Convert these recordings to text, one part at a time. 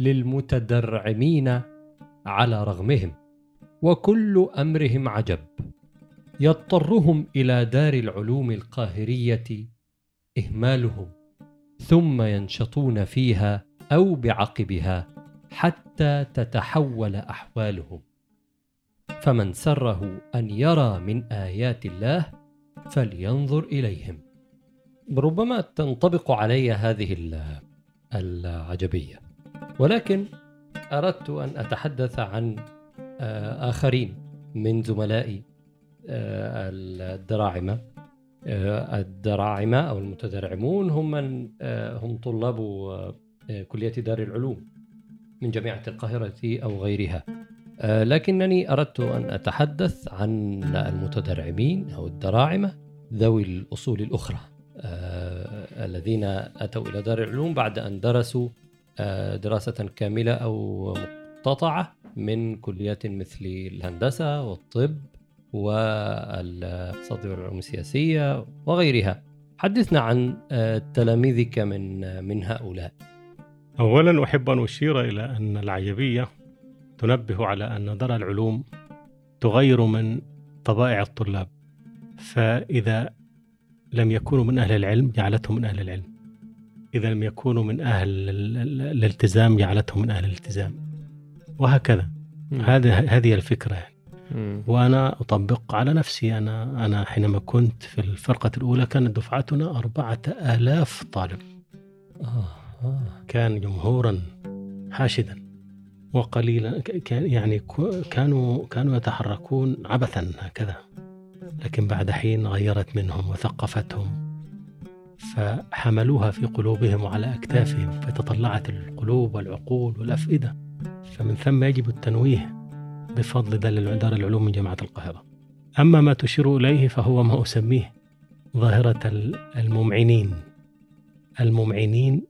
للمتدرعمين على رغمهم وكل أمرهم عجب. يضطرهم إلى دار العلوم القاهرية إهمالهم ثم ينشطون فيها أو بعقبها حتى تتحول أحوالهم. فمن سره أن يرى من آيات الله فلينظر إليهم. ربما تنطبق علي هذه العجبية. ولكن أردت أن أتحدث عن آه، آخرين من زملائي آه، الدراعمة. آه، الدراعمة أو المتدرعمون هم من هم طلاب كلية دار العلوم من جامعة القاهرة أو غيرها. لكنني أردت أن أتحدث عن المتدرعمين أو الدراعمة ذوي الأصول الأخرى الذين أتوا إلى دار العلوم بعد أن درسوا دراسة كاملة أو مقتطعة من كليات مثل الهندسة والطب والاقتصاد والعلوم السياسية وغيرها. حدثنا عن آه، تلاميذك من من هؤلاء. أولا أحب أن أشير إلى أن العجبية تنبه على أن دار العلوم تغير من طبائع الطلاب فإذا لم يكونوا من أهل العلم جعلتهم من أهل العلم. إذا لم يكونوا من أهل الالتزام جعلتهم من أهل الالتزام. وهكذا. هذه هذه الفكرة يعني. وأنا أطبق على نفسي. أنا أنا حينما كنت في الفرقة الأولى كانت دفعتنا أربعة آلاف طالب. آه،. كان جمهورا حاشدا. وقليلا. كان يعني كانوا كانوا يتحركون عبثا هكذا. لكن بعد حين غيرت منهم وثقفتهم. فحملوها في قلوبهم وعلى أكتافهم فتطلعت القلوب والعقول والأفئدة. فمن ثم يجب التنويه بفضل دار العلوم من جامعة القاهرة. أما ما تشير إليه فهو ما أسميه ظاهرة الممعنين. الممعنين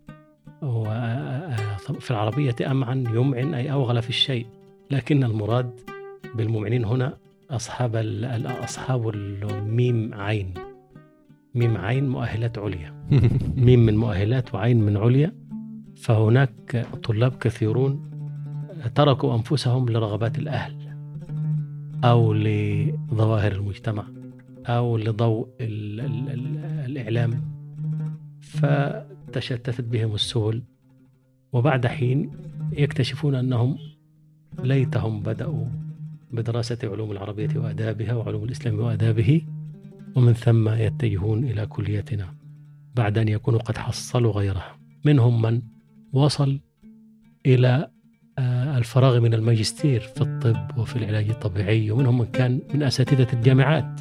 في العربية أمعن يمعن أي أوغل في الشيء. لكن المراد بالممعنين هنا أصحاب أصحاب الميم عين. ميم عين مؤهلات عليا. ميم من مؤهلات وعين من عليا. فهناك طلاب كثيرون تركوا أنفسهم لرغبات الأهل أو لظواهر المجتمع أو لضوء ال ال ال الإعلام. فتشتتت بهم السبل وبعد حين يكتشفون أنهم ليتهم بدأوا بدراسة علوم العربية وآدابها وعلوم الإسلام وآدابه. ومن ثم يتجهون إلى كليتنا بعد أن يكونوا قد حصلوا غيرها. منهم من وصل إلى آه، الفراغ من الماجستير في الطب وفي العلاج الطبيعي ومنهم من كان من أساتذة الجامعات.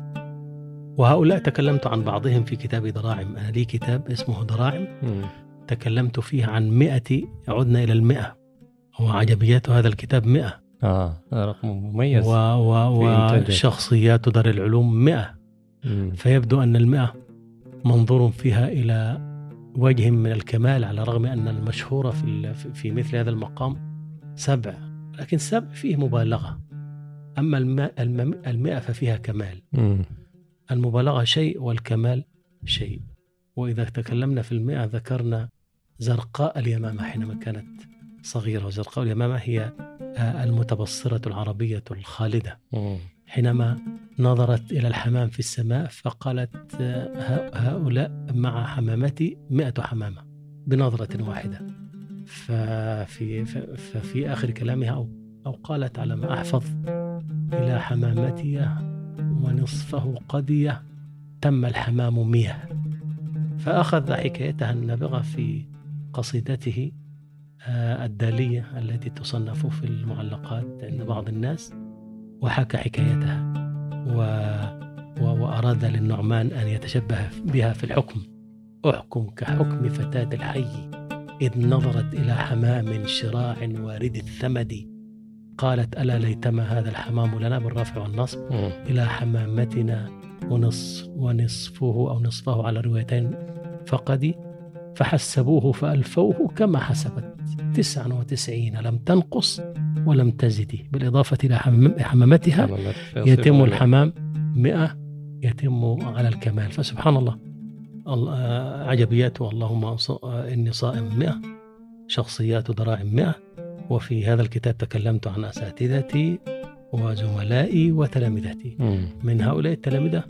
وهؤلاء تكلمت عن بعضهم في كتاب دراعم. أنا لي كتاب اسمه دراعم. تكلمت فيه عن مئة عدنا إلى المئة. وعجبيات هذا الكتاب مئة. آه رقم مميز. و و وشخصيات دار العلوم مئة. فيبدو أن المئة منظور فيها إلى وجه من الكمال على الرغم أن المشهورة في, في مثل هذا المقام سبع لكن سبع فيه مبالغة. أما المئة ففيها كمال. المبالغة شيء والكمال شيء. وإذا تكلمنا في المئة ذكرنا زرقاء اليمامة حينما كانت صغيرة. وزرقاء اليمامة هي المتبصرة العربية الخالدة. حينما نظرت إلى الحمام في السماء فقالت هؤلاء مع حمامتي مئة حمامة بنظرة واحدة. ففي, ففي آخر كلامها أو, أو قالت على ما أحفظ إلى حمامتي ونصفه قضية تم الحمام مياه. فأخذ حكايتها النابغة في قصيدته آه، الدالية التي تصنف في المعلقات عند بعض الناس. وحكى حكايتها و... و... وأراد للنعمان أن يتشبه بها في الحكم. أحكم كحكم فتاة الحي إذ نظرت إلى حمام شراع وارد الثمد. قالت ألا ليتما هذا الحمام لنا بالرفع والنصب إلى حمامتنا ونصف ونصفه أو نصفه على روايتين فقد فحسبوه فألفوه كما حسبت. تسعا وتسعين لم تنقص ولم تزد بالإضافة إلى حمامتها يتم الحمام مئة يتم على الكمال. فسبحان الله. عجبيات اللهم إني صائم مئة شخصيات دراعم مئة. وفي هذا الكتاب تكلمت عن أساتذتي وزملائي وتلامذتي. من هؤلاء التلامذة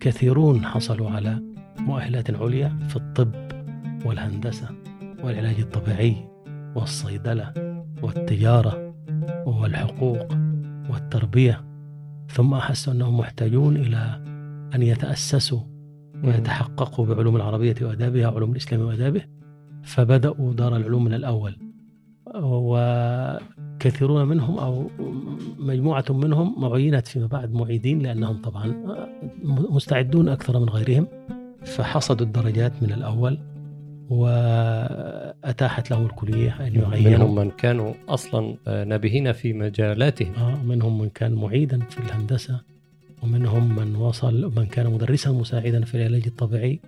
كثيرون حصلوا على مؤهلات عليا في الطب والهندسة والعلاج الطبيعي والصيدلة والتجارة. والحقوق والتربية. ثم أحسوا أنهم محتاجون إلى أن يتأسسوا ويتحققوا بعلوم العربية وآدابها وعلوم الإسلام وآدابه. فبدأوا دار العلوم من الأول. وكثيرون منهم أو مجموعة منهم عينت فيما بعد معيدين لأنهم طبعا مستعدون أكثر من غيرهم. فحصدوا الدرجات من الأول. وأتاحت له الكلية أن يعينوا منهم من كانوا أصلا نابهين في مجالاتهم. آه منهم من كان معيدا في الهندسة ومنهم من وصل من كان مدرسا مساعدا في العلاج الطبيعي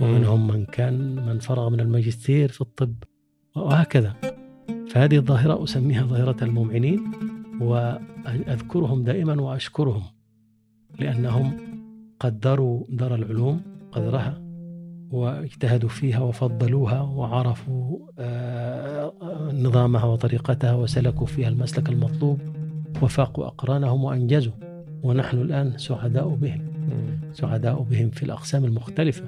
ومنهم من كان من فرغ من الماجستير في الطب وهكذا. فهذه الظاهرة أسميها ظاهرة الممعنين وأذكرهم دائما وأشكرهم لأنهم قدروا دار العلوم قدرها واجتهدوا فيها وفضلوها وعرفوا آه، نظامها وطريقتها وسلكوا فيها المسلك المطلوب وفاقوا أقرانهم وأنجزوا. ونحن الآن سعداء بهم. سعداء بهم في الأقسام المختلفة.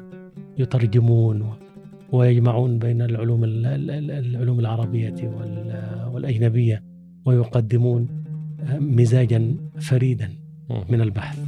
يترجمون ويجمعون بين العلوم العلوم العربية والأجنبية ويقدمون مزاجا فريدا من البحث.